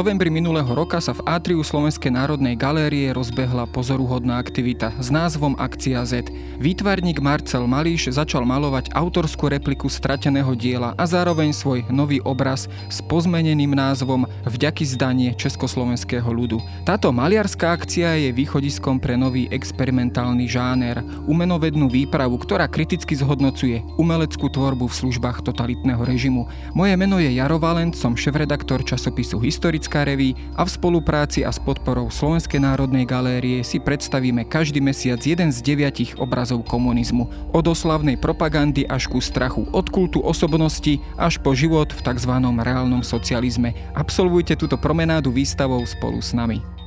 novembri minulého roka sa v atriu Slovenskej národnej galérie rozbehla pozoruhodná aktivita s názvom Akcia Z. Výtvarník Marcel Malíš začal malovať autorskú repliku strateného diela a zároveň svoj nový obraz s pozmeneným názvom Vďaky zdanie československého ľudu. Táto maliarská akcia je východiskom pre nový experimentálny žáner, umenovednú výpravu, ktorá kriticky zhodnocuje umeleckú tvorbu v službách totalitného režimu. Moje meno je Jaro Valent, som šéf-redaktor časopisu Historická reví a v spolupráci a s podporou Slovenskej národnej galérie si predstavíme každý mesiac jeden z deviatich obrazov komunizmu. Od oslavnej propagandy až ku strachu, od kultu osobnosti až po život v tzv. reálnom socializme. Absolvujte túto promenádu výstavou spolu s nami.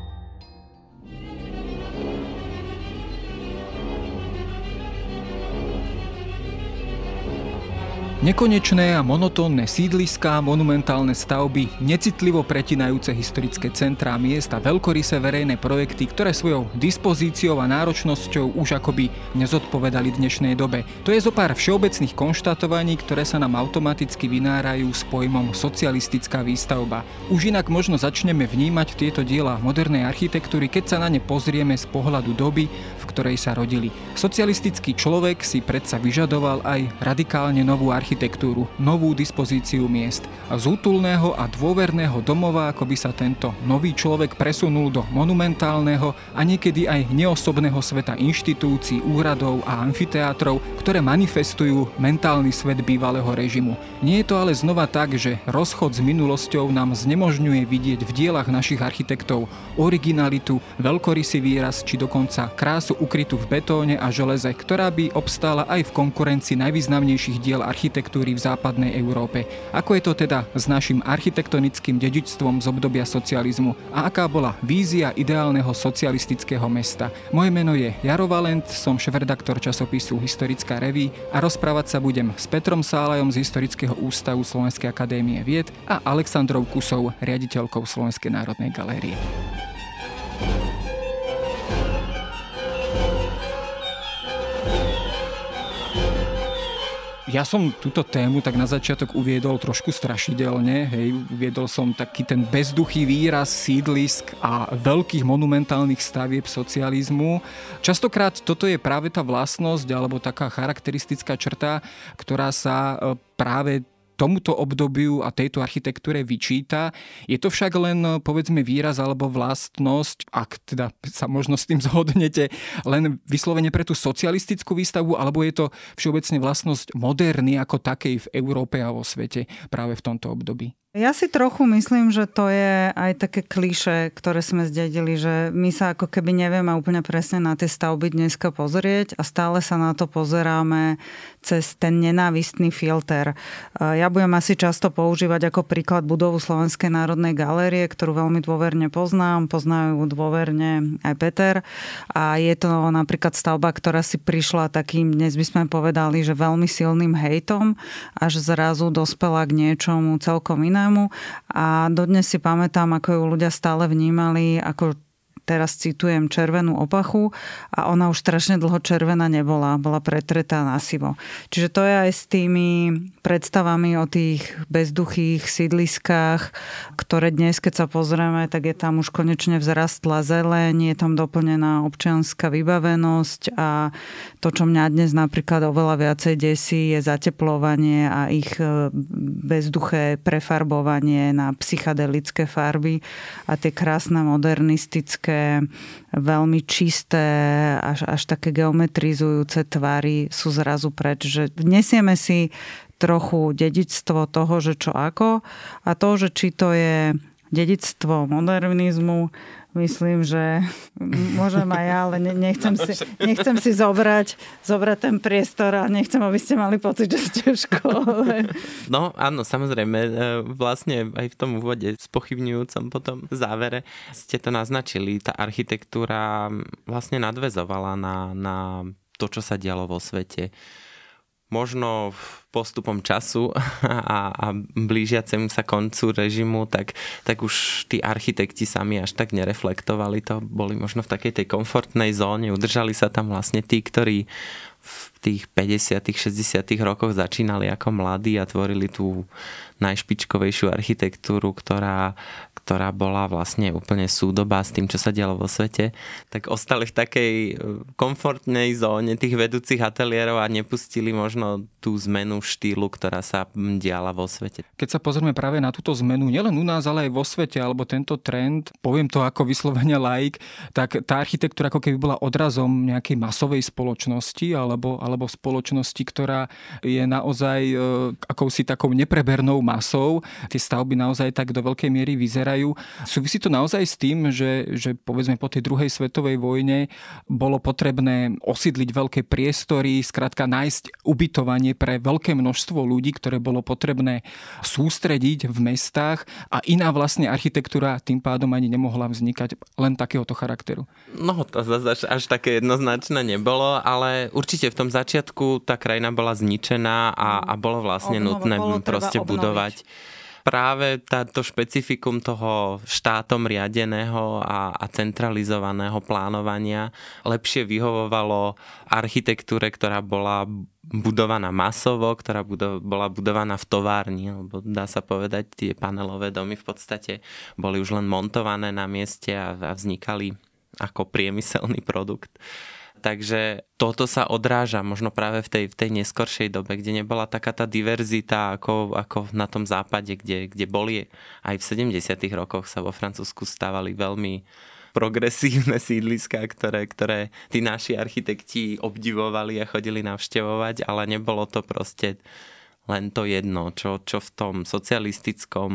Nekonečné a monotónne sídliská, monumentálne stavby, necitlivo pretinajúce historické centrá miesta, veľkorysé verejné projekty, ktoré svojou dispozíciou a náročnosťou už akoby nezodpovedali dnešnej dobe. To je zo pár všeobecných konštatovaní, ktoré sa nám automaticky vynárajú s pojmom socialistická výstavba. Už inak možno začneme vnímať tieto diela modernej architektúry, keď sa na ne pozrieme z pohľadu doby, v ktorej sa rodili. Socialistický človek si predsa vyžadoval aj radikálne novú architektúru architektúru, novú dispozíciu miest. A z útulného a dôverného domova, ako by sa tento nový človek presunul do monumentálneho a niekedy aj neosobného sveta inštitúcií, úradov a amfiteátrov, ktoré manifestujú mentálny svet bývalého režimu. Nie je to ale znova tak, že rozchod s minulosťou nám znemožňuje vidieť v dielach našich architektov originalitu, veľkorysý výraz či dokonca krásu ukrytú v betóne a železe, ktorá by obstála aj v konkurencii najvýznamnejších diel architektúry architektúry v západnej Európe. Ako je to teda s našim architektonickým dedičstvom z obdobia socializmu a aká bola vízia ideálneho socialistického mesta. Moje meno je Jaro Valent, som šéf-redaktor časopisu Historická reví a rozprávať sa budem s Petrom Sálajom z Historického ústavu Slovenskej akadémie vied a Aleksandrou Kusou, riaditeľkou Slovenskej národnej galérie. Ja som túto tému tak na začiatok uviedol trošku strašidelne, hej, uviedol som taký ten bezduchý výraz sídlisk a veľkých monumentálnych stavieb socializmu. Častokrát toto je práve tá vlastnosť alebo taká charakteristická črta, ktorá sa e, práve tomuto obdobiu a tejto architektúre vyčíta. Je to však len povedzme výraz alebo vlastnosť, ak teda sa možno s tým zhodnete, len vyslovene pre tú socialistickú výstavu, alebo je to všeobecne vlastnosť moderny ako takej v Európe a vo svete práve v tomto období? Ja si trochu myslím, že to je aj také kliše, ktoré sme zdedili, že my sa ako keby nevieme úplne presne na tie stavby dneska pozrieť a stále sa na to pozeráme cez ten nenávistný filter. Ja budem asi často používať ako príklad budovu Slovenskej národnej galérie, ktorú veľmi dôverne poznám, poznajú dôverne aj Peter a je to napríklad stavba, ktorá si prišla takým, dnes by sme povedali, že veľmi silným hejtom, až zrazu dospela k niečomu celkom inému inému a dodnes si pamätám, ako ju ľudia stále vnímali ako teraz citujem červenú opachu a ona už strašne dlho červená nebola, bola pretretá na sivo. Čiže to je aj s tými predstavami o tých bezduchých sídliskách, ktoré dnes, keď sa pozrieme, tak je tam už konečne vzrastla zeleň, je tam doplnená občianská vybavenosť a to, čo mňa dnes napríklad oveľa viacej desí, je zateplovanie a ich e, bezduché prefarbovanie na psychedelické farby a tie krásne modernistické také veľmi čisté, až, až také geometrizujúce tvary sú zrazu preč. Že nesieme si trochu dedičstvo toho, že čo ako a to, že či to je dedictvo modernizmu, myslím, že môžem aj ja, ale nechcem si, nechcem si zobrať, zobrať ten priestor a nechcem, aby ste mali pocit, že ste v škole. No áno, samozrejme, e, vlastne aj v tom úvode spochybňujúcom potom závere ste to naznačili. Tá architektúra vlastne nadvezovala na, na to, čo sa dialo vo svete možno postupom času a, a blížiacemu sa koncu režimu, tak, tak už tí architekti sami až tak nereflektovali to, boli možno v takej tej komfortnej zóne, udržali sa tam vlastne tí, ktorí v tých 50 60 rokoch začínali ako mladí a tvorili tú najšpičkovejšiu architektúru, ktorá, ktorá bola vlastne úplne súdoba s tým, čo sa dialo vo svete, tak ostali v takej e, komfortnej zóne tých vedúcich ateliérov a nepustili možno tú zmenu štýlu, ktorá sa diala vo svete. Keď sa pozrieme práve na túto zmenu, nielen u nás, ale aj vo svete, alebo tento trend, poviem to ako vyslovene laik, tak tá architektúra ako keby bola odrazom nejakej masovej spoločnosti alebo, alebo spoločnosti, ktorá je naozaj e, akousi takou neprebernou masou. Tie stavby naozaj tak do veľkej miery vyzerajú. Súvisí to naozaj s tým, že, že povedzme po tej druhej svetovej vojne bolo potrebné osídliť veľké priestory, skrátka nájsť ubytovanie pre veľké množstvo ľudí, ktoré bolo potrebné sústrediť v mestách a iná vlastne architektúra tým pádom ani nemohla vznikať len takéhoto charakteru. No to zase až, až také jednoznačné nebolo, ale určite v tom začiatku tá krajina bola zničená a, a bolo vlastne Obnovo, nutné bolo proste budovať. Práve táto špecifikum toho štátom riadeného a, a centralizovaného plánovania lepšie vyhovovalo architektúre, ktorá bola budovaná masovo, ktorá budo- bola budovaná v továrni, lebo dá sa povedať, tie panelové domy v podstate boli už len montované na mieste a, a vznikali ako priemyselný produkt. Takže toto sa odráža možno práve v tej, v tej neskoršej dobe, kde nebola taká tá diverzita ako, ako na tom západe, kde, kde boli aj v 70. rokoch sa vo Francúzsku stávali veľmi progresívne sídliska, ktoré, ktoré tí naši architekti obdivovali a chodili navštevovať, ale nebolo to proste len to jedno, čo, čo v tom socialistickom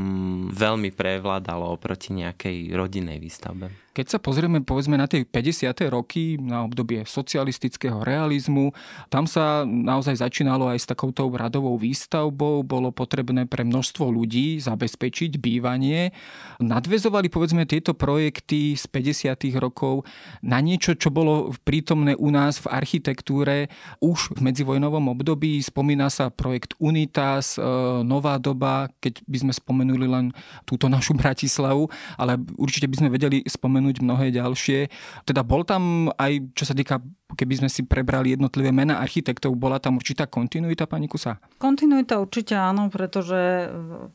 veľmi prevládalo oproti nejakej rodinej výstavbe. Keď sa pozrieme povedzme na tie 50. roky, na obdobie socialistického realizmu, tam sa naozaj začínalo aj s takouto radovou výstavbou, bolo potrebné pre množstvo ľudí zabezpečiť bývanie. Nadvezovali povedzme tieto projekty z 50. rokov na niečo, čo bolo prítomné u nás v architektúre už v medzivojnovom období. Spomína sa projekt Unitas, e, Nová doba, keď by sme spomenuli len túto našu Bratislavu, ale určite by sme vedeli spomenúť spomenúť mnohé ďalšie. Teda bol tam aj, čo sa týka keby sme si prebrali jednotlivé mená architektov, bola tam určitá kontinuita, pani Kusa? Kontinuita určite áno, pretože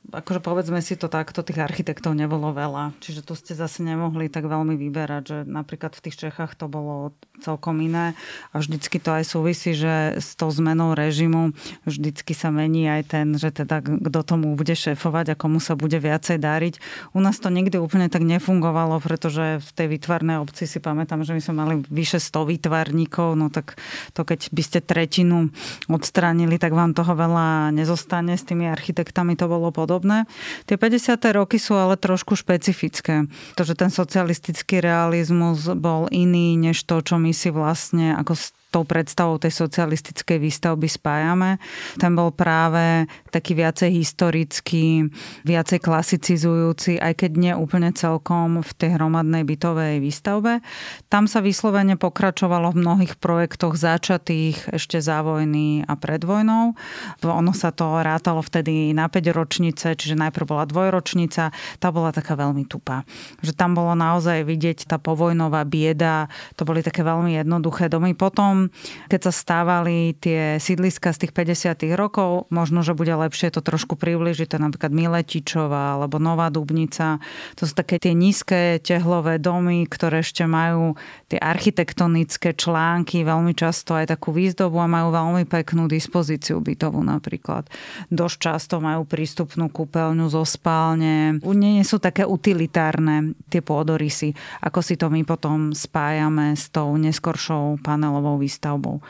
akože povedzme si to takto, tých architektov nebolo veľa. Čiže tu ste zase nemohli tak veľmi vyberať, že napríklad v tých Čechách to bolo celkom iné a vždycky to aj súvisí, že s tou zmenou režimu vždycky sa mení aj ten, že teda kto tomu bude šéfovať a komu sa bude viacej dariť. U nás to nikdy úplne tak nefungovalo, pretože v tej výtvarnej obci si pamätám, že my sme mali vyše 100 výtvarní pracovníkov, no tak to keď by ste tretinu odstránili, tak vám toho veľa nezostane. S tými architektami to bolo podobné. Tie 50. roky sú ale trošku špecifické. To, že ten socialistický realizmus bol iný než to, čo my si vlastne ako tou predstavou tej socialistickej výstavby spájame. Ten bol práve taký viacej historický, viacej klasicizujúci, aj keď nie úplne celkom v tej hromadnej bytovej výstavbe. Tam sa vyslovene pokračovalo v mnohých projektoch začatých ešte za vojny a pred vojnou. Ono sa to rátalo vtedy na 5 ročnice, čiže najprv bola dvojročnica, tá bola taká veľmi tupá. Že tam bolo naozaj vidieť tá povojnová bieda, to boli také veľmi jednoduché domy. Potom keď sa stávali tie sídliska z tých 50 rokov, možno, že bude lepšie to trošku približiť, to napríklad Miletičová alebo Nová Dubnica. To sú také tie nízke tehlové domy, ktoré ešte majú tie architektonické články, veľmi často aj takú výzdobu a majú veľmi peknú dispozíciu bytovú napríklad. Dosť často majú prístupnú kúpeľňu zo spálne. Nie sú také utilitárne tie pôdorysy, ako si to my potom spájame s tou neskoršou panelovou výstavbou výstavbou.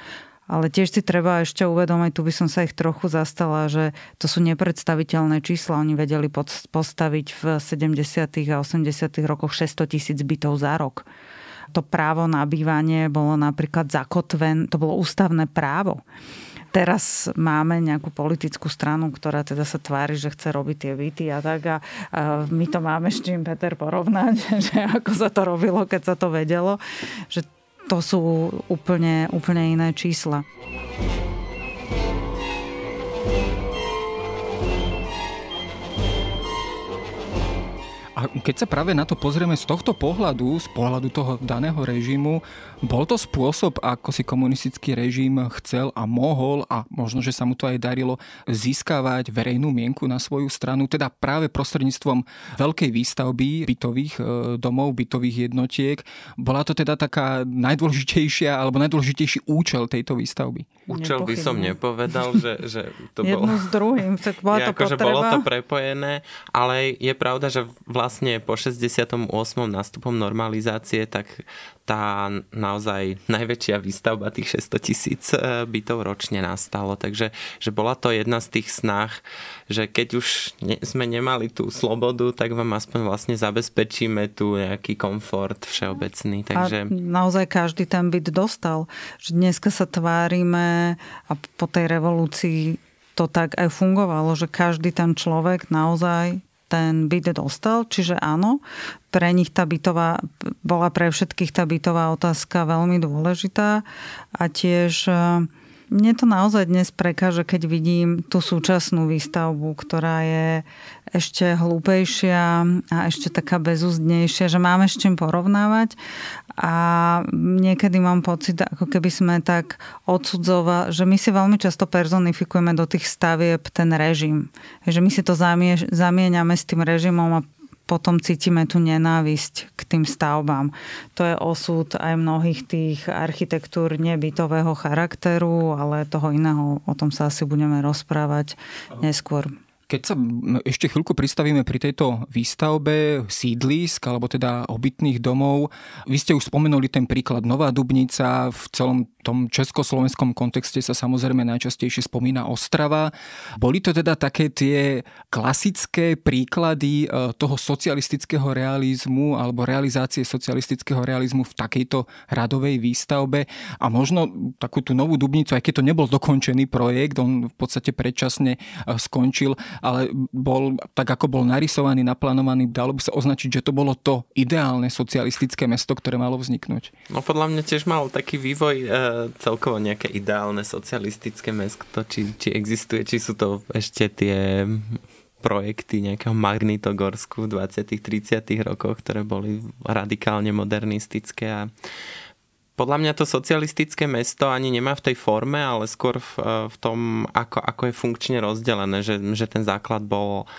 Ale tiež si treba ešte uvedomiť, tu by som sa ich trochu zastala, že to sú nepredstaviteľné čísla. Oni vedeli postaviť v 70. a 80. rokoch 600 tisíc bytov za rok. To právo na bývanie bolo napríklad zakotven, to bolo ústavné právo teraz máme nejakú politickú stranu, ktorá teda sa tvári, že chce robiť tie byty a tak a, my to máme s čím Peter porovnať, že ako sa to robilo, keď sa to vedelo, že to sú úplne, úplne iné čísla. A keď sa práve na to pozrieme z tohto pohľadu, z pohľadu toho daného režimu, bol to spôsob, ako si komunistický režim chcel a mohol a možno, že sa mu to aj darilo získavať verejnú mienku na svoju stranu, teda práve prostredníctvom veľkej výstavby bytových e, domov, bytových jednotiek. Bola to teda taká najdôležitejšia alebo najdôležitejší účel tejto výstavby? Účel by som nepovedal, že, že to Jedno bolo... s druhým, tak bola to akože bolo to prepojené, ale je pravda, že vlastne po 68. nástupom normalizácie, tak tá naozaj najväčšia výstavba tých 600 tisíc e, bytov ročne nastalo. Takže že bola to jedna z tých snách, že keď už ne, sme nemali tú slobodu, tak vám aspoň vlastne zabezpečíme tu nejaký komfort všeobecný. Takže... A naozaj každý ten byt dostal. Že dneska sa tvárime a po tej revolúcii to tak aj fungovalo, že každý ten človek naozaj ten byt dostal, čiže áno, pre nich tá bytová, bola pre všetkých tá bytová otázka veľmi dôležitá a tiež e, mne to naozaj dnes prekáže, keď vidím tú súčasnú výstavbu, ktorá je ešte hlúpejšia a ešte taká bezúzdnejšia, že máme s čím porovnávať a niekedy mám pocit, ako keby sme tak odsudzovali, že my si veľmi často personifikujeme do tých stavieb ten režim. Že my si to zamieňame s tým režimom a potom cítime tú nenávisť k tým stavbám. To je osud aj mnohých tých architektúr nebytového charakteru, ale toho iného, o tom sa asi budeme rozprávať neskôr. Keď sa ešte chvíľku pristavíme pri tejto výstavbe sídlisk, alebo teda obytných domov, vy ste už spomenuli ten príklad Nová Dubnica, v celom tom československom kontexte sa samozrejme najčastejšie spomína Ostrava. Boli to teda také tie klasické príklady e, toho socialistického realizmu alebo realizácie socialistického realizmu v takejto radovej výstavbe a možno takú tú Novú Dubnicu, aj keď to nebol dokončený projekt, on v podstate predčasne e, skončil, ale bol tak, ako bol narysovaný, naplánovaný, dalo by sa označiť, že to bolo to ideálne socialistické mesto, ktoré malo vzniknúť. No podľa mňa tiež mal taký vývoj e, celkovo nejaké ideálne socialistické mesto, či, či existuje, či sú to ešte tie projekty nejakého Magnitogorsku v 20 30 rokoch, ktoré boli radikálne modernistické a podľa mňa to socialistické mesto ani nemá v tej forme, ale skôr v, v tom, ako, ako je funkčne rozdelené, že, že ten základ bol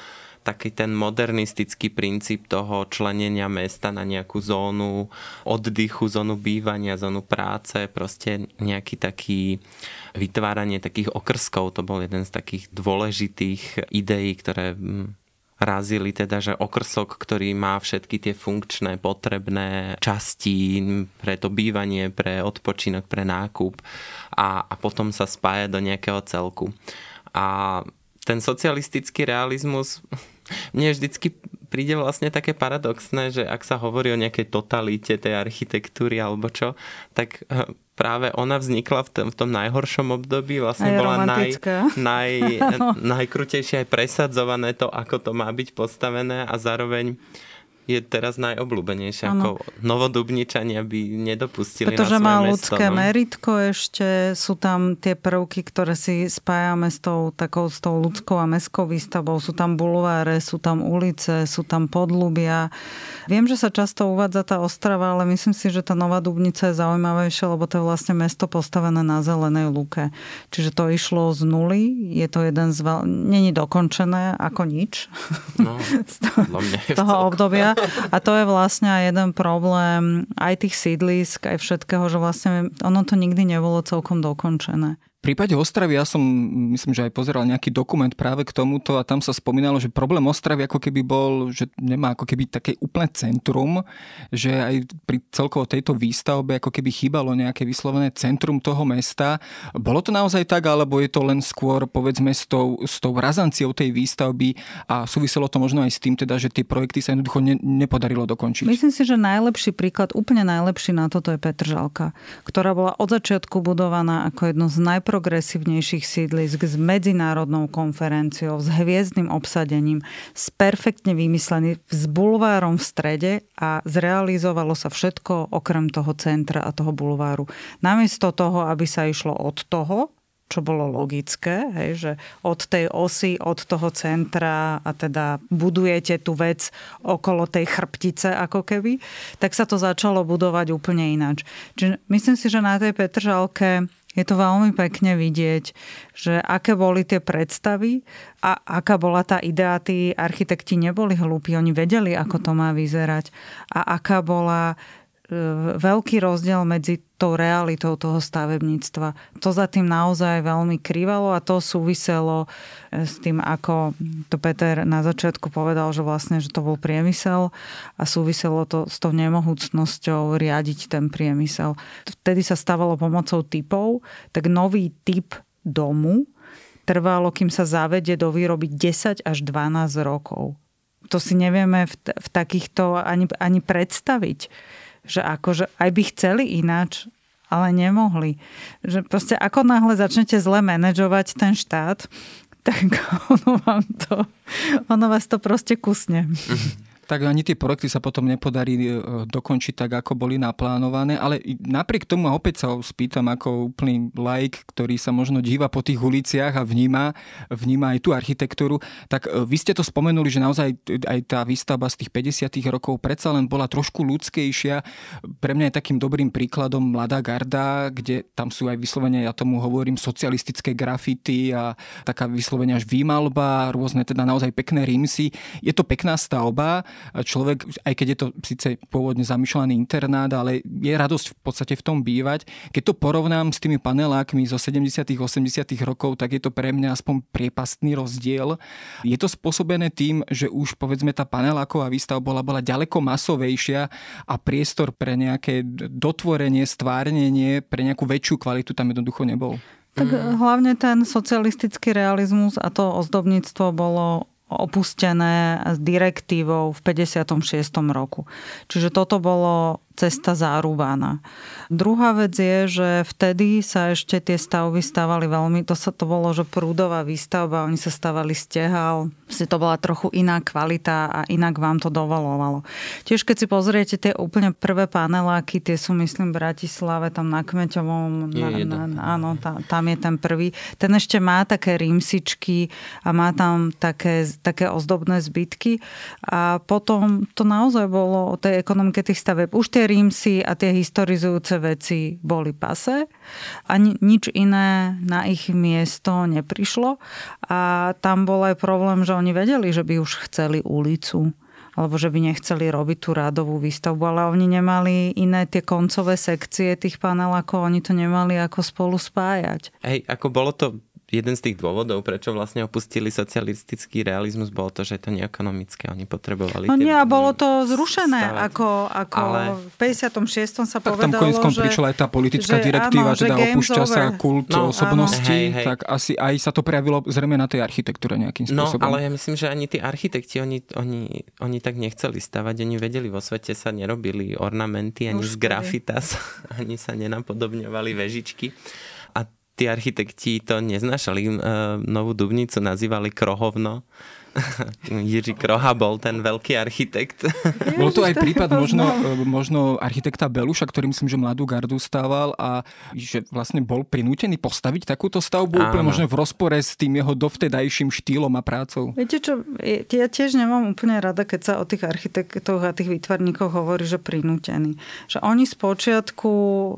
taký ten modernistický princíp toho členenia mesta na nejakú zónu oddychu, zónu bývania, zónu práce, proste nejaký taký vytváranie takých okrskov, to bol jeden z takých dôležitých ideí, ktoré razili teda, že okrsok, ktorý má všetky tie funkčné, potrebné časti pre to bývanie, pre odpočinok, pre nákup a, a potom sa spája do nejakého celku. A ten socialistický realizmus mne vždycky príde vlastne také paradoxné, že ak sa hovorí o nejakej totalite tej architektúry alebo čo, tak eh, práve ona vznikla v tom, v tom najhoršom období, vlastne aj bola naj, naj, najkrutejšie aj presadzované to, ako to má byť postavené a zároveň je teraz najobľúbenejšia. Ako novodubničania by nedopustili Pretože na má mesto, ľudské no. meritko ešte, sú tam tie prvky, ktoré si spájame s tou, takou, s tou ľudskou a mestskou výstavou. Sú tam bulváre, sú tam ulice, sú tam podlubia. Viem, že sa často uvádza tá Ostrava, ale myslím si, že tá Nová Dubnica je zaujímavejšia, lebo to je vlastne mesto postavené na zelenej luke. Čiže to išlo z nuly, je to jeden z veľ... Není dokončené ako nič. No, z toho, z toho obdobia. A to je vlastne jeden problém aj tých sídlisk, aj všetkého, že vlastne ono to nikdy nebolo celkom dokončené. Prípade Ostravy ja som, myslím, že aj pozeral nejaký dokument práve k tomuto a tam sa spomínalo, že problém Ostravy ako keby bol, že nemá ako keby také úplné centrum, že aj pri celkovo tejto výstavbe ako keby chýbalo nejaké vyslovené centrum toho mesta. Bolo to naozaj tak, alebo je to len skôr povedzme s tou, s tou razanciou tej výstavby a súviselo to možno aj s tým teda, že tie projekty sa jednoducho ne, nepodarilo dokončiť? Myslím si, že najlepší príklad, úplne najlepší na toto je Petržalka, ktorá bola od začiatku budovaná ako jedno z najprv najprogresívnejších sídlisk s medzinárodnou konferenciou, s hviezdnym obsadením, s perfektne vymyslený, s bulvárom v strede a zrealizovalo sa všetko okrem toho centra a toho bulváru. Namiesto toho, aby sa išlo od toho, čo bolo logické, hej, že od tej osy, od toho centra a teda budujete tú vec okolo tej chrbtice ako keby, tak sa to začalo budovať úplne ináč. Čiže myslím si, že na tej Petržalke je to veľmi pekne vidieť, že aké boli tie predstavy a aká bola tá idea. Tí architekti neboli hlúpi, oni vedeli, ako to má vyzerať a aká bola veľký rozdiel medzi tou realitou toho stavebníctva. To za tým naozaj veľmi krývalo a to súviselo e, s tým, ako to Peter na začiatku povedal, že vlastne, že to bol priemysel a súviselo to s tou nemohúcnosťou riadiť ten priemysel. Vtedy sa stávalo pomocou typov, tak nový typ domu trvalo, kým sa zavede do výroby 10 až 12 rokov. To si nevieme v, t- v takýchto ani, ani predstaviť že akože aj by chceli ináč, ale nemohli. Že proste ako náhle začnete zle manažovať ten štát, tak ono vám to, ono vás to proste kusne. Mhm tak ani tie projekty sa potom nepodarí e, dokončiť tak, ako boli naplánované. Ale napriek tomu, a opäť sa spýtam ako úplný like, ktorý sa možno díva po tých uliciach a vníma, vníma aj tú architektúru, tak e, vy ste to spomenuli, že naozaj aj tá výstavba z tých 50 rokov predsa len bola trošku ľudskejšia. Pre mňa je takým dobrým príkladom Mladá garda, kde tam sú aj vyslovene, ja tomu hovorím, socialistické grafity a taká vyslovene až výmalba, rôzne teda naozaj pekné rímsy. Je to pekná stavba, človek, aj keď je to síce pôvodne zamýšľaný internát, ale je radosť v podstate v tom bývať. Keď to porovnám s tými panelákmi zo 70 80 rokov, tak je to pre mňa aspoň priepastný rozdiel. Je to spôsobené tým, že už povedzme tá paneláková výstava bola, bola ďaleko masovejšia a priestor pre nejaké dotvorenie, stvárnenie, pre nejakú väčšiu kvalitu tam jednoducho nebol. Tak hlavne ten socialistický realizmus a to ozdobníctvo bolo opustené s direktívou v 56. roku. Čiže toto bolo cesta zárúbaná. Druhá vec je, že vtedy sa ešte tie stavby stavali veľmi, to sa to bolo, že prúdová výstavba, oni sa stavali stehal, si to bola trochu iná kvalita a inak vám to dovolovalo. Tiež keď si pozriete tie úplne prvé paneláky, tie sú myslím v Bratislave, tam na Kmeťovom, na, na, áno, tá, tam je ten prvý. Ten ešte má také rímsičky a má tam také, také ozdobné zbytky a potom to naozaj bolo o tej ekonomike tých staveb. Už tie rímsy a tie historizujúce veci boli pase a nič iné na ich miesto neprišlo. A tam bol aj problém, že oni vedeli, že by už chceli ulicu alebo že by nechceli robiť tú rádovú výstavbu, ale oni nemali iné tie koncové sekcie tých panelákov, oni to nemali ako spolu spájať. Hej, ako bolo to jeden z tých dôvodov, prečo vlastne opustili socialistický realizmus, bolo to, že je to neekonomické. Oni potrebovali... No nie, a bolo to zrušené, stavať. ako, ako ale... v 56. sa tak povedalo, tam konieckom že... prišla aj tá politická že, direktíva, áno, teda opúšťa over. sa kult no, osobnosti, hej, hej. tak asi aj sa to prejavilo zrejme na tej architektúre nejakým no, spôsobom. No, ale ja myslím, že ani tí architekti, oni, oni, oni tak nechceli stavať, oni vedeli, vo svete sa nerobili ornamenty, ani Už z grafitas, ani sa nenapodobňovali vežičky tí architekti to neznášali. E, novú Dubnicu nazývali Krohovno Jiří Kroha bol ten veľký architekt. Bol to aj prípad možno, možno architekta Beluša, ktorý myslím, že mladú gardu stával a že vlastne bol prinútený postaviť takúto stavbu Áno. úplne možno v rozpore s tým jeho dovtedajším štýlom a prácou. Viete čo, ja tiež nemám úplne rada, keď sa o tých architektoch a tých výtvarníkoch hovorí, že prinútený. Že oni spočiatku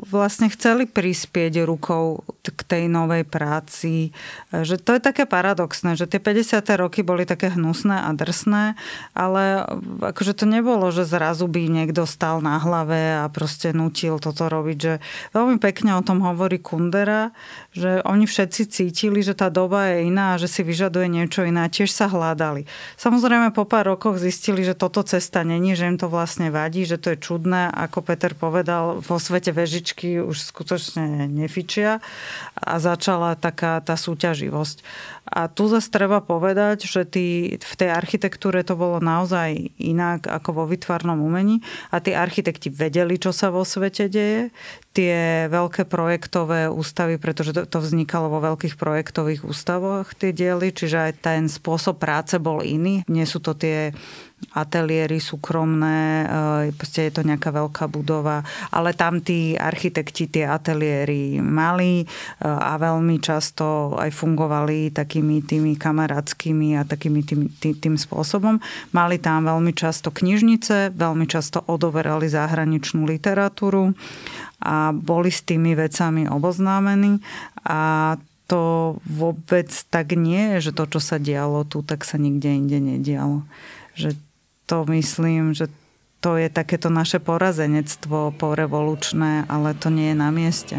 vlastne chceli prispieť rukou k tej novej práci. Že to je také paradoxné, že tie 50. roky boli také také hnusné a drsné, ale akože to nebolo, že zrazu by niekto stal na hlave a proste nutil toto robiť, že veľmi pekne o tom hovorí Kundera, že oni všetci cítili, že tá doba je iná a že si vyžaduje niečo iné a tiež sa hľadali. Samozrejme po pár rokoch zistili, že toto cesta není, že im to vlastne vadí, že to je čudné, ako Peter povedal, vo svete vežičky už skutočne nefičia a začala taká tá súťaživosť. A tu zase treba povedať, že tí, v tej architektúre to bolo naozaj inak ako vo vytvarnom umení a tí architekti vedeli, čo sa vo svete deje. Tie veľké projektové ústavy, pretože to vznikalo vo veľkých projektových ústavoch, tie diely, čiže aj ten spôsob práce bol iný. Nie sú to tie ateliéry súkromné, proste je to nejaká veľká budova, ale tam tí architekti tie ateliéry mali a veľmi často aj fungovali takými tými kamarátskými a takými tým, tým, tým spôsobom. Mali tam veľmi často knižnice, veľmi často odoverali zahraničnú literatúru a boli s tými vecami oboznámení a to vôbec tak nie že to, čo sa dialo tu, tak sa nikde inde nedialo. Že to myslím, že to je takéto naše porazenectvo porevolučné, ale to nie je na mieste.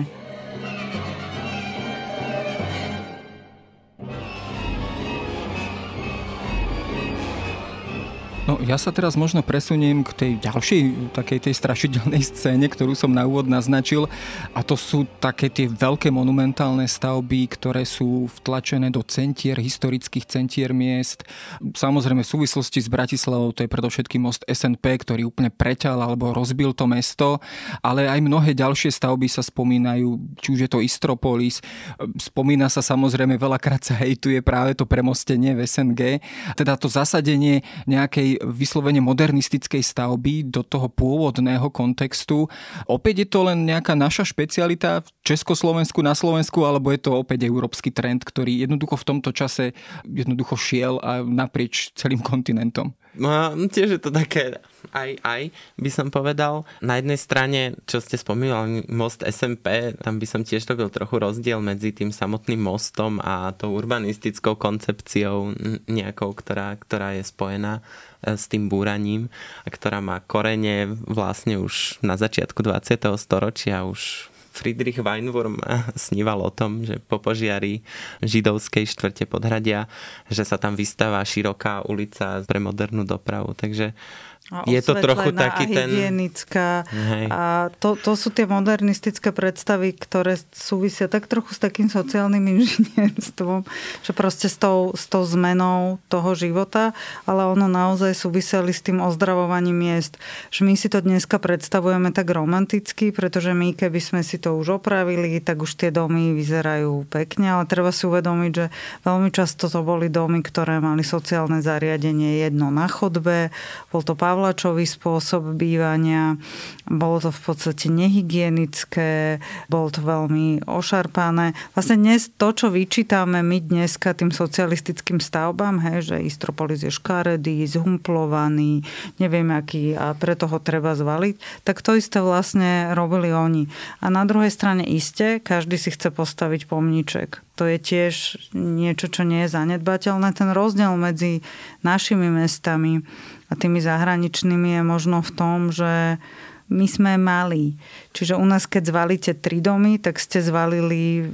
No ja sa teraz možno presuniem k tej ďalšej takej tej strašidelnej scéne, ktorú som na úvod naznačil. A to sú také tie veľké monumentálne stavby, ktoré sú vtlačené do centier, historických centier miest. Samozrejme v súvislosti s Bratislavou to je predovšetkým most SNP, ktorý úplne preťal alebo rozbil to mesto, ale aj mnohé ďalšie stavby sa spomínajú, či už je to Istropolis, spomína sa samozrejme veľakrát sa hejtuje práve to premostenie v SNG, teda to zasadenie nejakej vyslovene modernistickej stavby do toho pôvodného kontextu. Opäť je to len nejaká naša špecialita v Československu, na Slovensku, alebo je to opäť európsky trend, ktorý jednoducho v tomto čase jednoducho šiel a naprieč celým kontinentom? No, tiež je to také aj, aj, by som povedal. Na jednej strane, čo ste spomínali, most SMP, tam by som tiež robil trochu rozdiel medzi tým samotným mostom a tou urbanistickou koncepciou nejakou, ktorá, ktorá je spojená s tým búraním ktorá má korene vlastne už na začiatku 20. storočia, už Friedrich Weinwurm sníval o tom, že po požiari židovskej štvrte podhradia, že sa tam vystáva široká ulica pre modernú dopravu. Takže a je to trochu taký ten... hygienická. A to, to sú tie modernistické predstavy, ktoré súvisia tak trochu s takým sociálnym inžinierstvom, že proste s tou, s tou zmenou toho života, ale ono naozaj súviseli s tým ozdravovaním miest. Že my si to dneska predstavujeme tak romanticky, pretože my keby sme si to už opravili, tak už tie domy vyzerajú pekne, ale treba si uvedomiť, že veľmi často to boli domy, ktoré mali sociálne zariadenie jedno na chodbe, bol to Pavel Pavlačový spôsob bývania. Bolo to v podstate nehygienické, bolo to veľmi ošarpané. Vlastne dnes to, čo vyčítame my dneska tým socialistickým stavbám, hej, že Istropolis je škaredý, zhumplovaný, neviem aký a preto ho treba zvaliť, tak to isté vlastne robili oni. A na druhej strane iste, každý si chce postaviť pomníček. To je tiež niečo, čo nie je zanedbateľné. Ten rozdiel medzi našimi mestami a tými zahraničnými je možno v tom, že my sme mali. Čiže u nás, keď zvalíte tri domy, tak ste zvalili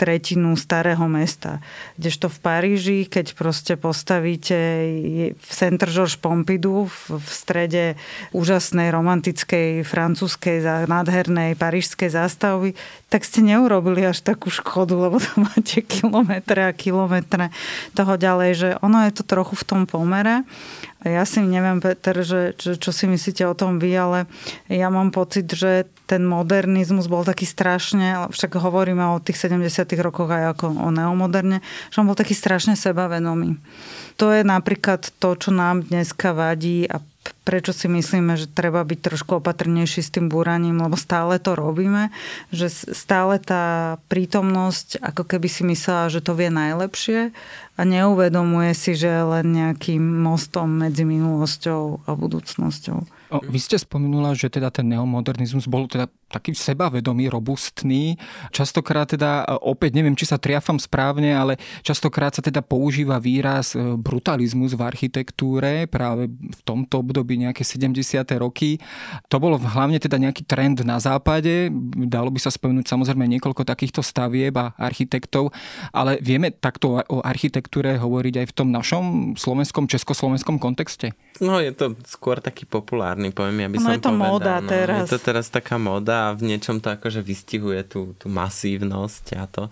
tretinu starého mesta. Kdežto v Paríži, keď proste postavíte v Centre Georges Pompidou v strede úžasnej romantickej francúzskej nádhernej parížskej zástavy, tak ste neurobili až takú škodu, lebo tam máte kilometre a kilometre toho ďalej, že ono je to trochu v tom pomere. Ja si neviem, Peter, že, že, čo si myslíte o tom vy, ale ja mám pocit, že ten modernizmus bol taký strašne, však hovoríme o tých 70 rokoch aj ako o neomoderne, že on bol taký strašne sebavedomý. To je napríklad to, čo nám dneska vadí a prečo si myslíme, že treba byť trošku opatrnejší s tým búraním, lebo stále to robíme, že stále tá prítomnosť ako keby si myslela, že to vie najlepšie a neuvedomuje si, že je len nejakým mostom medzi minulosťou a budúcnosťou. O, vy ste spomenula, že teda ten neomodernizmus bol teda taký sebavedomý, robustný. Častokrát teda, opäť neviem, či sa triafam správne, ale častokrát sa teda používa výraz e, brutalizmus v architektúre práve v tomto období nejaké 70. roky. To bolo hlavne teda nejaký trend na západe. Dalo by sa spomenúť samozrejme niekoľko takýchto stavieb a architektov, ale vieme takto o architektúre hovoriť aj v tom našom slovenskom, československom kontexte? No je to skôr taký populárny, poviem ja by no, som je to povedal. móda no, teraz. Je to teraz taká móda a v niečom to akože vystihuje tú, tú masívnosť a to.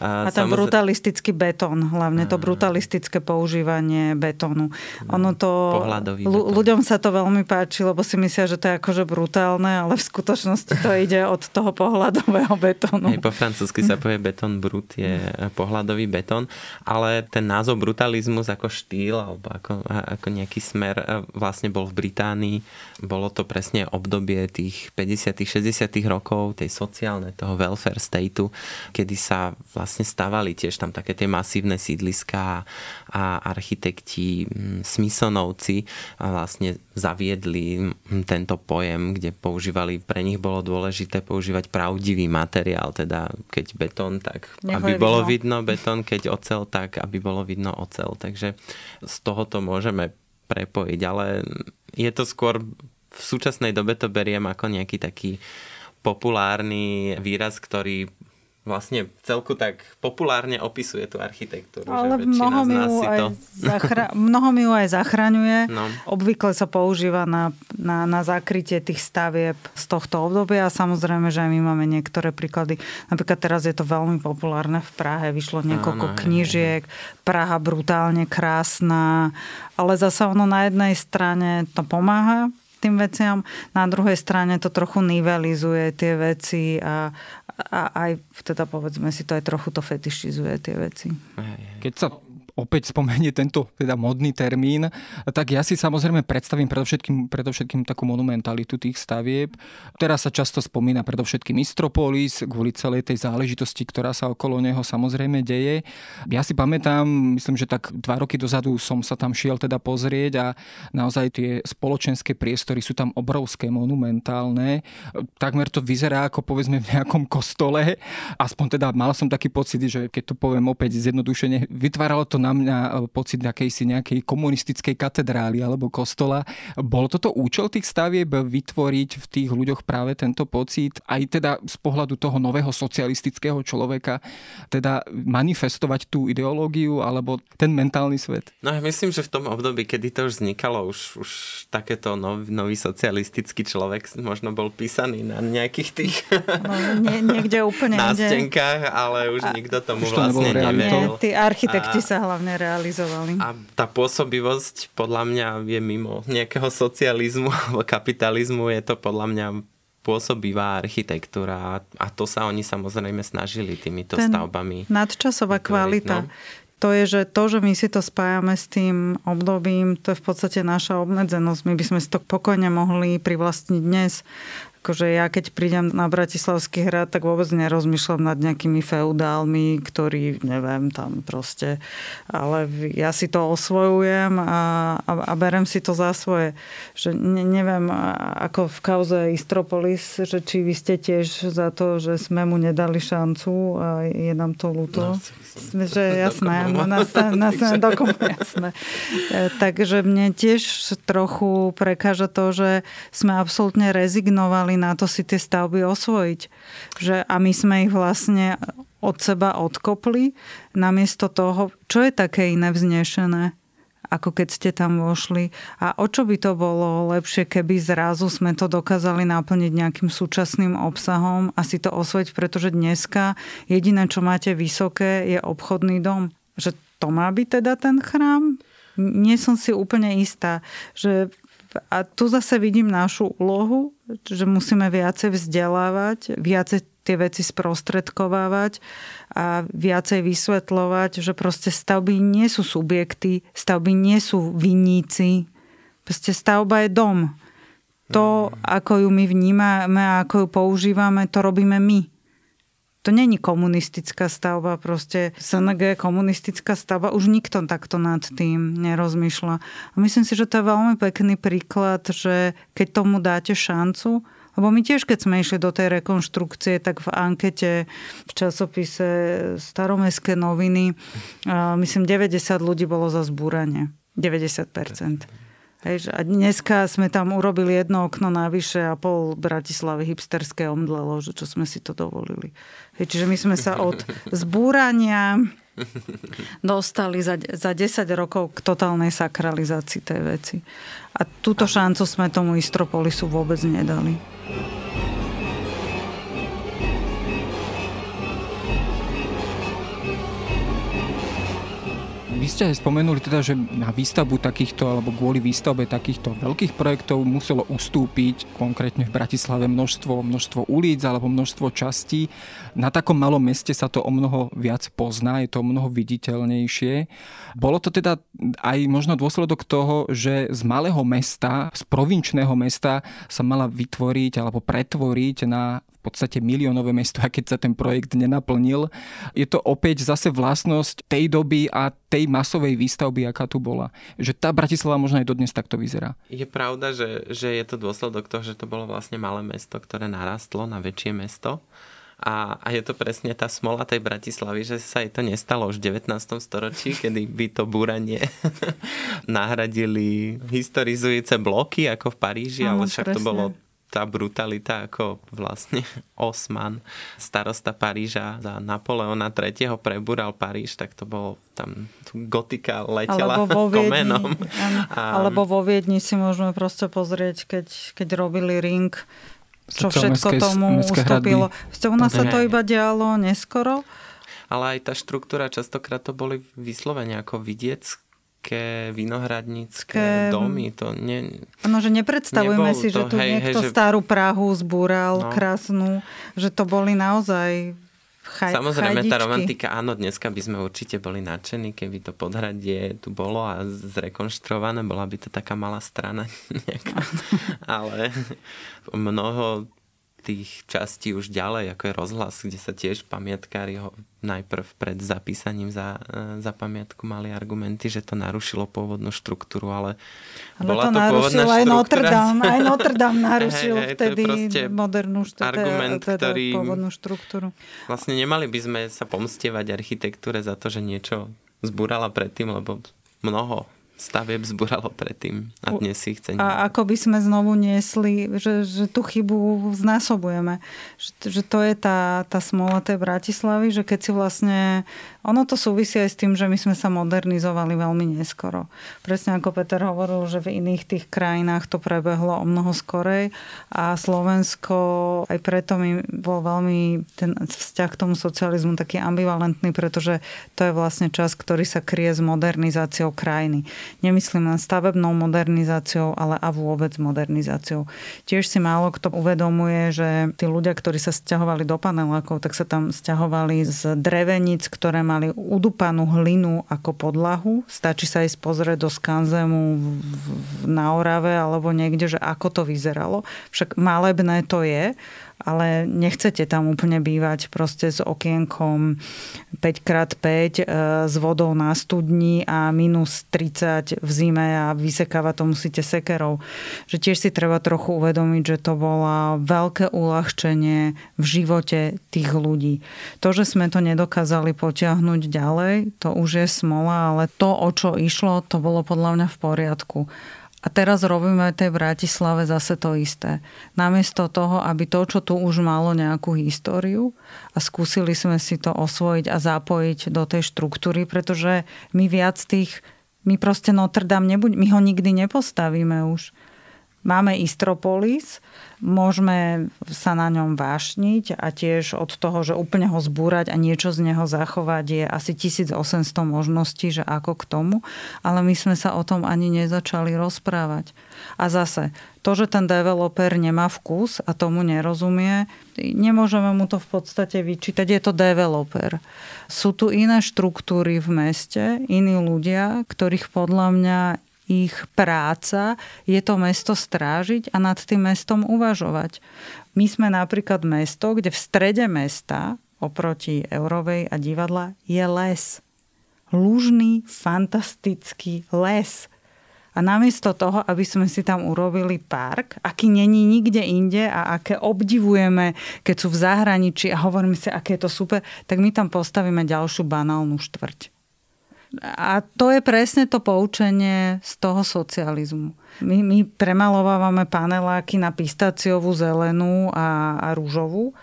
A, a ten samozrejme... brutalistický betón, hlavne to brutalistické používanie betónu. Ono to... L- ľuďom sa to veľmi páči, lebo si myslia, že to je akože brutálne, ale v skutočnosti to ide od toho pohľadového betónu. Hej, po francúzsky sa povie betón brut, je pohľadový betón, ale ten názov brutalizmus ako štýl alebo ako, ako nejaký smer e, vlastne bol v Británii. Bolo to presne obdobie tých 50 60 rokov, tej sociálnej, toho welfare stateu, kedy sa vlastne stavali tiež tam také tie masívne sídliská a architekti mm, Smysonovci vlastne zaviedli mm, tento pojem, kde používali, pre nich bolo dôležité používať pravdivý materiál, teda keď betón, tak Nech aby bolo vidno. vidno betón, keď ocel, tak aby bolo vidno ocel. Takže z tohoto môžeme prepojiť, ale je to skôr v súčasnej dobe to beriem ako nejaký taký populárny výraz, ktorý vlastne celku tak populárne opisuje tú architektúru. Ale že mnoho, mi ju aj to... zachra- mnoho mi ju aj zachraňuje. No. Obvykle sa používa na, na, na zakrytie tých stavieb z tohto obdobia a samozrejme, že aj my máme niektoré príklady. Napríklad teraz je to veľmi populárne v Prahe. Vyšlo niekoľko no, no, knižiek. Praha brutálne krásna. Ale zasa ono na jednej strane to pomáha tým veciam. Na druhej strane to trochu nivelizuje tie veci a, a aj teda povedzme si to aj trochu to fetišizuje tie veci. Keď sa opäť spomenie tento teda modný termín, tak ja si samozrejme predstavím predovšetkým, predovšetkým takú monumentalitu tých stavieb. Teraz sa často spomína predovšetkým Mistropolis kvôli celej tej záležitosti, ktorá sa okolo neho samozrejme deje. Ja si pamätám, myslím, že tak dva roky dozadu som sa tam šiel teda pozrieť a naozaj tie spoločenské priestory sú tam obrovské, monumentálne. Takmer to vyzerá ako povedzme v nejakom kostole. Aspoň teda mal som taký pocit, že keď to poviem opäť zjednodušene, vytváralo to na mňa e, pocit akejsi nejakej komunistickej katedrály alebo kostola. Bol toto účel tých stavieb vytvoriť v tých ľuďoch práve tento pocit, aj teda z pohľadu toho nového socialistického človeka, teda manifestovať tú ideológiu alebo ten mentálny svet? No ja myslím, že v tom období, kedy to už vznikalo, už, už takéto nov, nový socialistický človek možno bol písaný na nejakých tých no, nie, niekde úplne nástenkách, ale už a, nikto tomu už to vlastne neveril. Tí architekti a, sa hlavne hlavne realizovali. A tá pôsobivosť podľa mňa je mimo nejakého socializmu alebo kapitalizmu, je to podľa mňa pôsobivá architektúra a to sa oni samozrejme snažili týmito Ten stavbami. Nadčasová kvalita. No. To je, že to, že my si to spájame s tým obdobím, to je v podstate naša obmedzenosť. My by sme si to pokojne mohli privlastniť dnes akože ja keď prídem na Bratislavský hrad, tak vôbec nerozmýšľam nad nejakými feudálmi, ktorí, neviem, tam proste, ale ja si to osvojujem a, a, a berem si to za svoje. Že ne, neviem, ako v kauze Istropolis, že či vy ste tiež za to, že sme mu nedali šancu a je nám to ľúto. No, že jasné, na, na dokomu, jasné. E, takže mne tiež trochu prekáža to, že sme absolútne rezignovali mali na to si tie stavby osvojiť. Že, a my sme ich vlastne od seba odkopli, namiesto toho, čo je také iné vznešené ako keď ste tam vošli. A o čo by to bolo lepšie, keby zrazu sme to dokázali naplniť nejakým súčasným obsahom a si to osvojiť, pretože dneska jediné, čo máte vysoké, je obchodný dom. Že to má byť teda ten chrám? Nie som si úplne istá, že a tu zase vidím našu úlohu, že musíme viacej vzdelávať, viacej tie veci sprostredkovávať a viacej vysvetľovať, že proste stavby nie sú subjekty, stavby nie sú vinníci. Proste stavba je dom. To, ako ju my vnímame a ako ju používame, to robíme my to není komunistická stavba, proste SNG komunistická stavba, už nikto takto nad tým nerozmýšľa. A myslím si, že to je veľmi pekný príklad, že keď tomu dáte šancu, lebo my tiež, keď sme išli do tej rekonštrukcie, tak v ankete v časopise Staromestské noviny, myslím, 90 ľudí bolo za zbúranie. 90%. Hej, a dneska sme tam urobili jedno okno navyše a pol Bratislavy hipsterské omdlelo, že čo sme si to dovolili. Hej, čiže my sme sa od zbúrania dostali za, za 10 rokov k totálnej sakralizácii tej veci. A túto šancu sme tomu Istropolisu vôbec nedali. Vy ste aj spomenuli teda, že na výstavbu takýchto, alebo kvôli výstavbe takýchto veľkých projektov muselo ustúpiť konkrétne v Bratislave množstvo, množstvo ulic alebo množstvo častí. Na takom malom meste sa to o mnoho viac pozná, je to o mnoho viditeľnejšie. Bolo to teda aj možno dôsledok toho, že z malého mesta, z provinčného mesta sa mala vytvoriť alebo pretvoriť na v podstate miliónové mesto, a keď sa ten projekt nenaplnil. Je to opäť zase vlastnosť tej doby a tej masovej výstavby, aká tu bola. Že tá Bratislava možno aj dodnes takto vyzerá. Je pravda, že, že je to dôsledok toho, že to bolo vlastne malé mesto, ktoré narastlo na väčšie mesto. A, a je to presne tá smola tej Bratislavy, že sa jej to nestalo už v 19. storočí, kedy by to búranie nahradili historizujúce bloky ako v Paríži, ale však presne. to bolo tá brutalita, ako vlastne Osman, starosta Paríža za Napoleona III. prebúral Paríž, tak to bolo tam gotika letela alebo vo Viedni, komenom. A... Alebo vo Viedni si môžeme proste pozrieť, keď, keď robili ring, čo všetko tomu ustúpilo. U nás sa to iba dialo neskoro. Ale aj tá štruktúra, častokrát to boli vyslovene ako vidiec veľké vinohradnícke domy. To ne, ano, že nepredstavujeme si, to, že tu hej, niekto hej, že... starú Prahu zbúral no. krásnu, že to boli naozaj chaj, Samozrejme, chajdičky. tá romantika, áno, dneska by sme určite boli nadšení, keby to podhradie tu bolo a zrekonštruované, bola by to taká malá strana Ale mnoho tých častí už ďalej, ako je rozhlas, kde sa tiež pamiatkári ho najprv pred zapísaním za, e, za pamiatku mali argumenty, že to narušilo pôvodnú štruktúru, ale, ale bola to, to pôvodná aj Notre Dame, aj Notre Dame narušil hey, hey, vtedy modernú štru- argument, teda, ktorý, pôvodnú štruktúru. Vlastne nemali by sme sa pomstievať architektúre za to, že niečo zbúrala predtým, lebo mnoho stavieb zburalo predtým a dnes si chce... A ako by sme znovu niesli, že, že tú chybu znásobujeme. Že, že to je tá, tá smola tej Bratislavy, že keď si vlastne ono to súvisí aj s tým, že my sme sa modernizovali veľmi neskoro. Presne ako Peter hovoril, že v iných tých krajinách to prebehlo o mnoho skorej a Slovensko aj preto mi bol veľmi ten vzťah k tomu socializmu taký ambivalentný, pretože to je vlastne čas, ktorý sa kryje s modernizáciou krajiny. Nemyslím len stavebnou modernizáciou, ale a vôbec modernizáciou. Tiež si málo kto uvedomuje, že tí ľudia, ktorí sa stiahovali do panelákov, tak sa tam stiahovali z dreveníc, ktoré mali mali udupanú hlinu ako podlahu. Stačí sa ísť pozrieť do skanzemu na Orave alebo niekde, že ako to vyzeralo. Však malebné to je, ale nechcete tam úplne bývať proste s okienkom 5x5 e, s vodou na studni a minus 30 v zime a vysekávať to musíte sekerou. Že tiež si treba trochu uvedomiť, že to bolo veľké uľahčenie v živote tých ľudí. To, že sme to nedokázali potiahnuť ďalej, to už je smola, ale to, o čo išlo, to bolo podľa mňa v poriadku. A teraz robíme tej Bratislave zase to isté. Namiesto toho, aby to, čo tu už malo nejakú históriu a skúsili sme si to osvojiť a zapojiť do tej štruktúry, pretože my viac tých, my proste Notre Dame nebuď, my ho nikdy nepostavíme už. Máme Istropolis, môžeme sa na ňom vášniť a tiež od toho, že úplne ho zbúrať a niečo z neho zachovať je asi 1800 možností, že ako k tomu, ale my sme sa o tom ani nezačali rozprávať. A zase, to, že ten developer nemá vkus a tomu nerozumie, nemôžeme mu to v podstate vyčítať, je to developer. Sú tu iné štruktúry v meste, iní ľudia, ktorých podľa mňa ich práca je to mesto strážiť a nad tým mestom uvažovať. My sme napríklad mesto, kde v strede mesta oproti Eurovej a divadla je les. Lúžný, fantastický les. A namiesto toho, aby sme si tam urobili park, aký není nikde inde a aké obdivujeme, keď sú v zahraničí a hovoríme si, aké je to super, tak my tam postavíme ďalšiu banálnu štvrť. A to je presne to poučenie z toho socializmu. My, my premalovávame paneláky na pistáciovú, zelenú a, a rúžovú.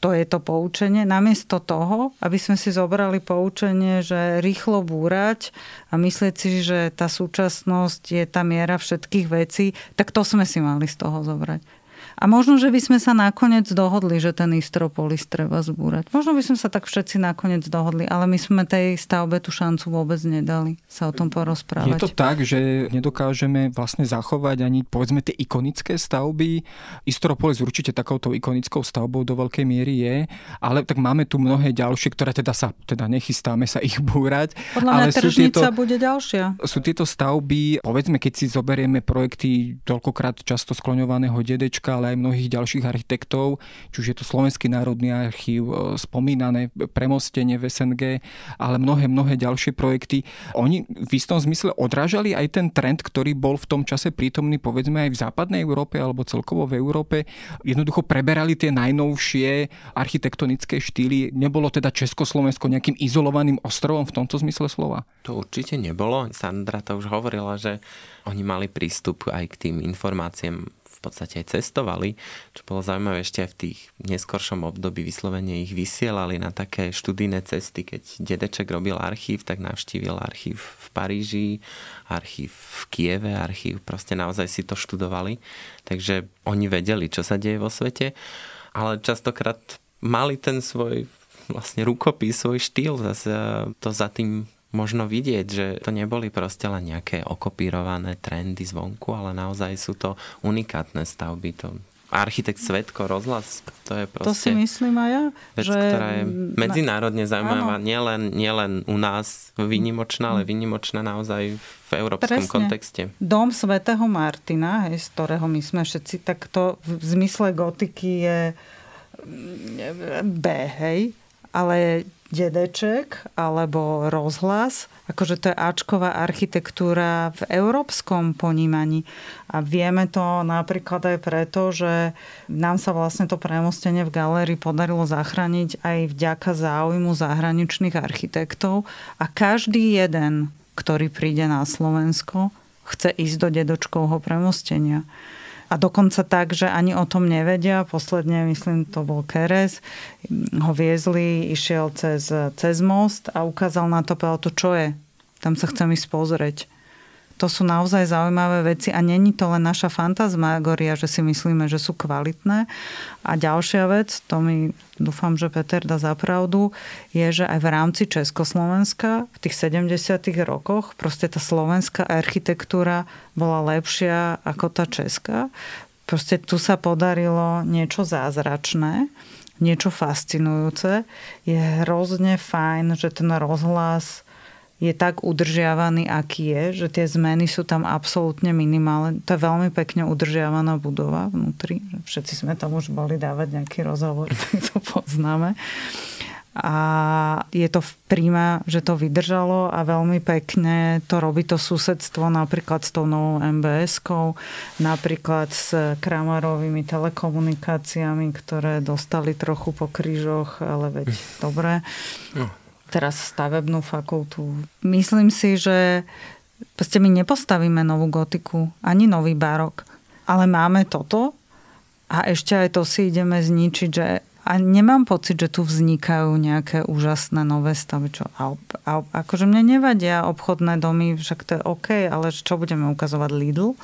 To je to poučenie. Namiesto toho, aby sme si zobrali poučenie, že rýchlo búrať a myslieť si, že tá súčasnosť je tá miera všetkých vecí, tak to sme si mali z toho zobrať. A možno, že by sme sa nakoniec dohodli, že ten Istropolis treba zbúrať. Možno by sme sa tak všetci nakoniec dohodli, ale my sme tej stavbe tú šancu vôbec nedali sa o tom porozprávať. Je to tak, že nedokážeme vlastne zachovať ani povedzme tie ikonické stavby. Istropolis určite takouto ikonickou stavbou do veľkej miery je, ale tak máme tu mnohé ďalšie, ktoré teda sa teda nechystáme sa ich búrať. Podľa mňa ale tržnica tieto, bude ďalšia. Sú tieto stavby, povedzme, keď si zoberieme projekty toľkokrát často skloňovaného dedečka, ale aj mnohých ďalších architektov, či už je to Slovenský národný archív, e, spomínané premostenie v SNG, ale mnohé, mnohé ďalšie projekty. Oni v istom zmysle odrážali aj ten trend, ktorý bol v tom čase prítomný povedzme aj v západnej Európe alebo celkovo v Európe. Jednoducho preberali tie najnovšie architektonické štýly. Nebolo teda Československo nejakým izolovaným ostrovom v tomto zmysle slova? To určite nebolo. Sandra to už hovorila, že oni mali prístup aj k tým informáciám v podstate aj cestovali, čo bolo zaujímavé ešte aj v tých neskoršom období vyslovene ich vysielali na také študijné cesty, keď dedeček robil archív, tak navštívil archív v Paríži, archív v Kieve, archív, proste naozaj si to študovali, takže oni vedeli, čo sa deje vo svete, ale častokrát mali ten svoj vlastne rukopis, svoj štýl, zase to za tým možno vidieť, že to neboli proste len nejaké okopírované trendy zvonku, ale naozaj sú to unikátne stavby. To architekt Svetko rozhlas, to je proste... To si myslím aj ja. Vec, že... ktorá je medzinárodne zaujímavá, nielen, nielen u nás vynimočná, ale vynimočná naozaj v európskom Presne. kontexte. Dom svätého Martina, hej, z ktorého my sme všetci, tak to v zmysle gotiky je B, hej, ale dedeček alebo rozhlas, akože to je Ačková architektúra v európskom ponímaní. A vieme to napríklad aj preto, že nám sa vlastne to premostenie v galérii podarilo zachrániť aj vďaka záujmu zahraničných architektov. A každý jeden, ktorý príde na Slovensko, chce ísť do dedočkovho premostenia a dokonca tak, že ani o tom nevedia. Posledne, myslím, to bol Keres, ho viezli, išiel cez, cez most a ukázal na to, povedal to, čo je. Tam sa chcem ísť pozrieť to sú naozaj zaujímavé veci a není to len naša fantasmagoria, že si myslíme, že sú kvalitné. A ďalšia vec, to mi dúfam, že Peter dá zapravdu, je, že aj v rámci Československa v tých 70. rokoch proste tá slovenská architektúra bola lepšia ako tá česká. Proste tu sa podarilo niečo zázračné, niečo fascinujúce. Je hrozne fajn, že ten rozhlas je tak udržiavaný, aký je, že tie zmeny sú tam absolútne minimálne. To je veľmi pekne udržiavaná budova vnútri. Všetci sme tam už boli dávať nejaký rozhovor, tak to poznáme. A je to v príma, že to vydržalo a veľmi pekne to robí to susedstvo napríklad s tou novou MBS-kou, napríklad s Kramarovými telekomunikáciami, ktoré dostali trochu po krížoch, ale veď dobre. No teraz stavebnú fakultu. Myslím si, že proste my nepostavíme novú gotiku, ani nový barok, ale máme toto a ešte aj to si ideme zničiť, že a nemám pocit, že tu vznikajú nejaké úžasné nové stavy. Čo, a, a, akože mne nevadia obchodné domy, však to je OK, ale čo budeme ukazovať Lidl?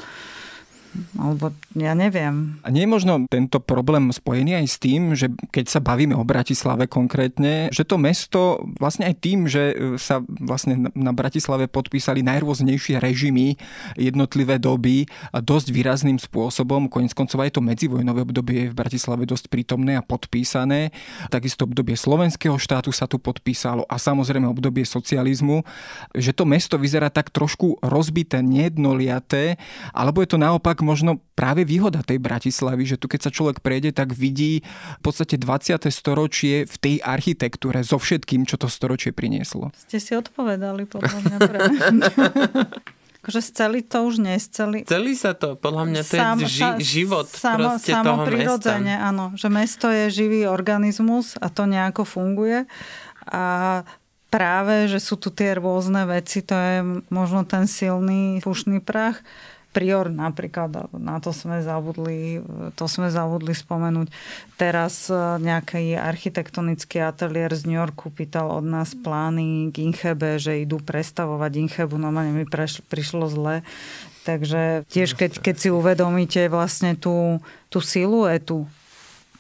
Alebo ja neviem. A nie je možno tento problém spojený aj s tým, že keď sa bavíme o Bratislave konkrétne, že to mesto vlastne aj tým, že sa vlastne na Bratislave podpísali najrôznejšie režimy, jednotlivé doby a dosť výrazným spôsobom, konec koncov aj to medzivojnové obdobie je v Bratislave dosť prítomné a podpísané. Takisto obdobie slovenského štátu sa tu podpísalo a samozrejme obdobie socializmu, že to mesto vyzerá tak trošku rozbité, nejednoliaté, alebo je to naopak možno práve výhoda tej Bratislavy, že tu keď sa človek prejde, tak vidí v podstate 20. storočie v tej architektúre so všetkým, čo to storočie prinieslo. Ste si odpovedali podľa mňa Akože celý to už nescelý. Celý sa to, podľa mňa to Sam, je ži, život samo, proste samo toho prirodzene, mesta. áno. Že mesto je živý organizmus a to nejako funguje. A práve, že sú tu tie rôzne veci, to je možno ten silný pušný prach Prior napríklad, na to sme zabudli, to sme zabudli spomenúť. Teraz e, nejaký architektonický ateliér z New Yorku pýtal od nás plány k Inchebe, že idú prestavovať Inchebu, normálne mi preš, prišlo zle. Takže tiež keď, keď si uvedomíte vlastne tú, tú siluetu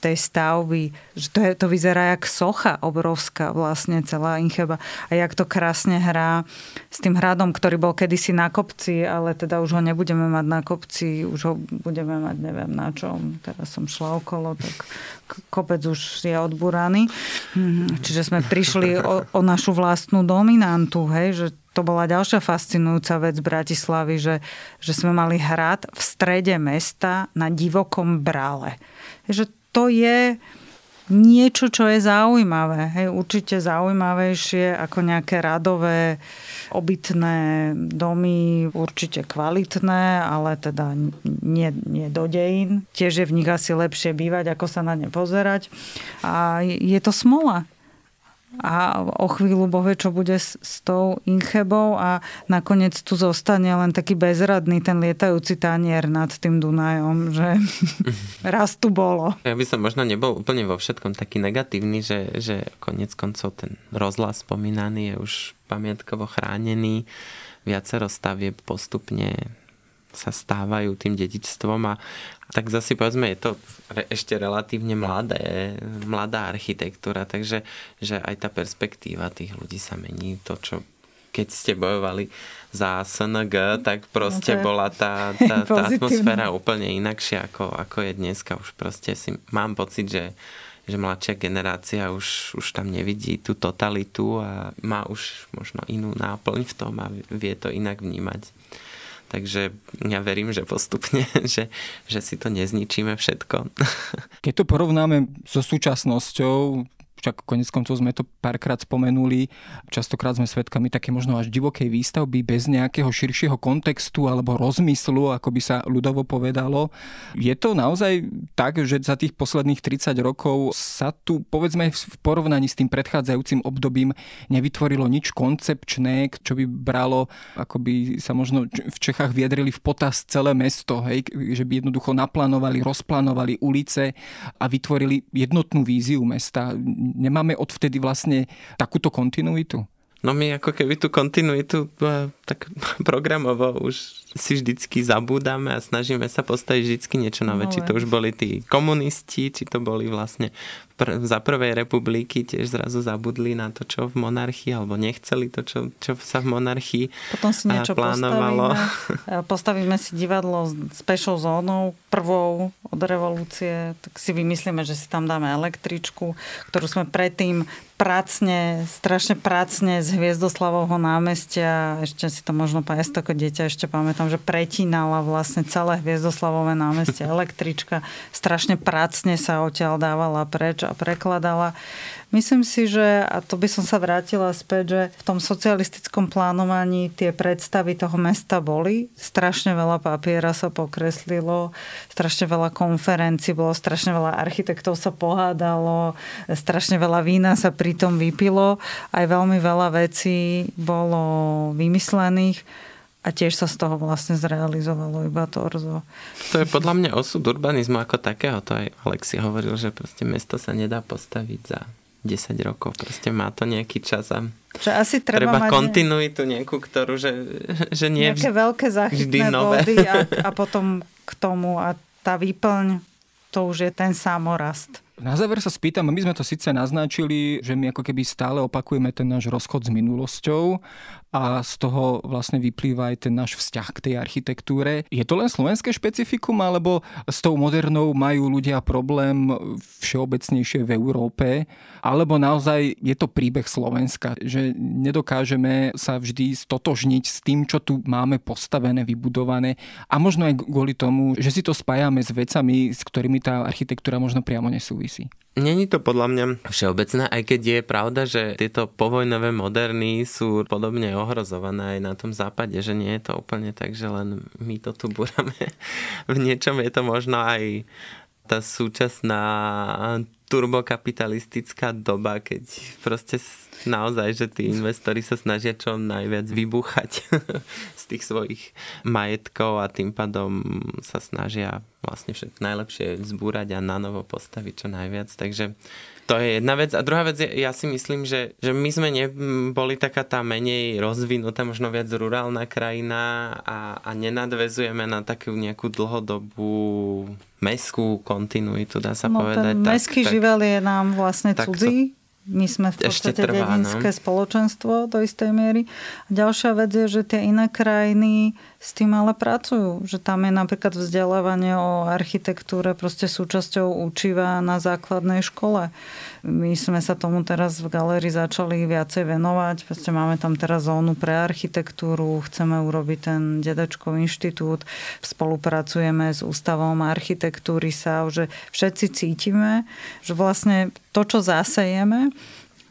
tej stavby, že to, je, to vyzerá jak socha obrovská vlastne celá Incheba a jak to krásne hrá s tým hradom, ktorý bol kedysi na kopci, ale teda už ho nebudeme mať na kopci, už ho budeme mať neviem na čom. Teraz som šla okolo, tak kopec už je odburaný. Mhm. Čiže sme prišli o, o našu vlastnú dominantu, hej, že to bola ďalšia fascinujúca vec Bratislavy, že, že sme mali hrad v strede mesta na divokom brale. Že to je niečo, čo je zaujímavé. Hej, určite zaujímavejšie ako nejaké radové obytné domy, určite kvalitné, ale teda nie, nie do dejín. Tiež je v nich asi lepšie bývať, ako sa na ne pozerať. A je to smola a o chvíľu bohvie, čo bude s, s tou Inchebou a nakoniec tu zostane len taký bezradný ten lietajúci tanier nad tým Dunajom, že raz tu bolo. Ja by som možno nebol úplne vo všetkom taký negatívny, že, že konec koncov ten rozhlas spomínaný je už pamiatkovo chránený, viacero stavieb postupne sa stávajú tým dedičstvom a tak zase povedzme, je to ešte relatívne mladé, mladá architektúra, takže že aj tá perspektíva tých ľudí sa mení. To, čo keď ste bojovali za SNG, tak proste no bola tá, tá, tá atmosféra úplne inakšia, ako, ako je dneska. Už proste si mám pocit, že, že mladšia generácia už, už tam nevidí tú totalitu a má už možno inú náplň v tom a vie to inak vnímať. Takže ja verím, že postupne, že, že si to nezničíme všetko. Keď to porovnáme so súčasnosťou, však konec koncov sme to párkrát spomenuli, častokrát sme svedkami také možno až divokej výstavby bez nejakého širšieho kontextu alebo rozmyslu, ako by sa ľudovo povedalo. Je to naozaj tak, že za tých posledných 30 rokov sa tu, povedzme v porovnaní s tým predchádzajúcim obdobím, nevytvorilo nič koncepčné, čo by bralo, ako by sa možno v Čechách vyjadrili v potaz celé mesto, hej? že by jednoducho naplánovali, rozplánovali ulice a vytvorili jednotnú víziu mesta nemáme odvtedy vlastne takúto kontinuitu? No my ako keby tú kontinuitu e, tak programovo už si vždycky zabúdame a snažíme sa postaviť vždycky niečo nové. No, či to už boli tí komunisti, či to boli vlastne pr- za prvej republiky tiež zrazu zabudli na to, čo v monarchii, alebo nechceli to, čo, čo sa v monarchii Potom si niečo plánovalo. Postavíme, postavíme si divadlo s pešou zónou, prvou od revolúcie, tak si vymyslíme, že si tam dáme električku, ktorú sme predtým pracne, strašne pracne z Hviezdoslavovho námestia, ešte si to možno ja ako dieťa ešte pamätám, že pretínala vlastne celé Hviezdoslavové námestie električka, strašne pracne sa odtiaľ dávala preč a prekladala. Myslím si, že, a to by som sa vrátila späť, že v tom socialistickom plánovaní tie predstavy toho mesta boli. Strašne veľa papiera sa pokreslilo, strašne veľa konferencií bolo, strašne veľa architektov sa pohádalo, strašne veľa vína sa pritom vypilo, aj veľmi veľa vecí bolo vymyslených a tiež sa z toho vlastne zrealizovalo iba torzo. To je podľa mňa osud urbanizmu ako takého. To aj Alexi hovoril, že proste mesto sa nedá postaviť za 10 rokov. Proste má to nejaký čas a že asi treba, treba mať kontinuitu nejakú, ktorú, že, že nie Nejaké veľké záchytné body a, a potom k tomu a tá výplň, to už je ten samorast. Na záver sa spýtam, my sme to síce naznačili, že my ako keby stále opakujeme ten náš rozchod s minulosťou, a z toho vlastne vyplýva aj ten náš vzťah k tej architektúre. Je to len slovenské špecifikum, alebo s tou modernou majú ľudia problém všeobecnejšie v Európe, alebo naozaj je to príbeh Slovenska, že nedokážeme sa vždy stotožniť s tým, čo tu máme postavené, vybudované a možno aj kvôli tomu, že si to spájame s vecami, s ktorými tá architektúra možno priamo nesúvisí. Není to podľa mňa všeobecné, aj keď je pravda, že tieto povojnové moderny sú podobne ohrozované aj na tom západe, že nie je to úplne tak, že len my to tu búrame. V niečom je to možno aj tá súčasná turbokapitalistická doba, keď proste naozaj, že tí investori sa snažia čo najviac vybúchať z tých svojich majetkov a tým pádom sa snažia vlastne všetko najlepšie zbúrať a na novo postaviť čo najviac. Takže to je jedna vec. A druhá vec je, ja si myslím, že, že my sme neboli taká tá menej rozvinutá, možno viac rurálna krajina a, a nenadvezujeme na takú nejakú dlhodobú meskú kontinuitu, dá sa no, povedať. Ten meský živel je nám vlastne cudzí. My sme v podstate trvá, dedinské no? spoločenstvo do istej miery. A ďalšia vec je, že tie iné krajiny s tým ale pracujú. Že tam je napríklad vzdelávanie o architektúre proste súčasťou učiva na základnej škole. My sme sa tomu teraz v galérii začali viacej venovať. Proste máme tam teraz zónu pre architektúru, chceme urobiť ten dedečkov inštitút, spolupracujeme s Ústavom architektúry sa, že všetci cítime, že vlastne to, čo zasejeme,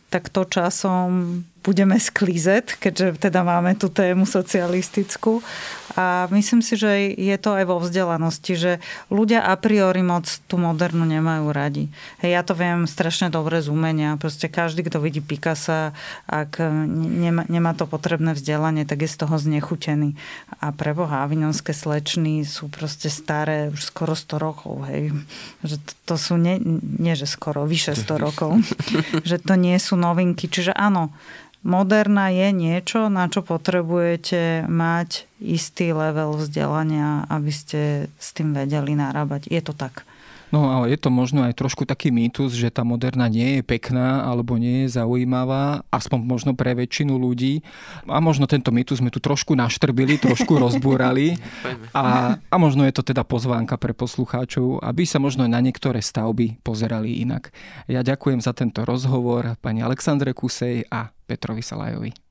tak to časom budeme sklízet, keďže teda máme tú tému socialistickú. A myslím si, že je to aj vo vzdelanosti, že ľudia a priori moc tú modernú nemajú radi. Hej, ja to viem strašne dobre z umenia. Proste každý, kto vidí Picasso, ak nemá, nemá to potrebné vzdelanie, tak je z toho znechutený. A pre Boha, avinonské slečny sú proste staré už skoro 100 rokov. Hej. Že to, to sú, nie, nie že skoro, vyše 100 rokov. že to nie sú novinky. Čiže áno, Moderna je niečo, na čo potrebujete mať istý level vzdelania, aby ste s tým vedeli narábať. Je to tak. No ale je to možno aj trošku taký mýtus, že tá moderna nie je pekná alebo nie je zaujímavá, aspoň možno pre väčšinu ľudí. A možno tento mýtus sme tu trošku naštrbili, trošku rozbúrali. A, a možno je to teda pozvánka pre poslucháčov, aby sa možno na niektoré stavby pozerali inak. Ja ďakujem za tento rozhovor pani Alexandre Kusej a Petrovi Salajovi.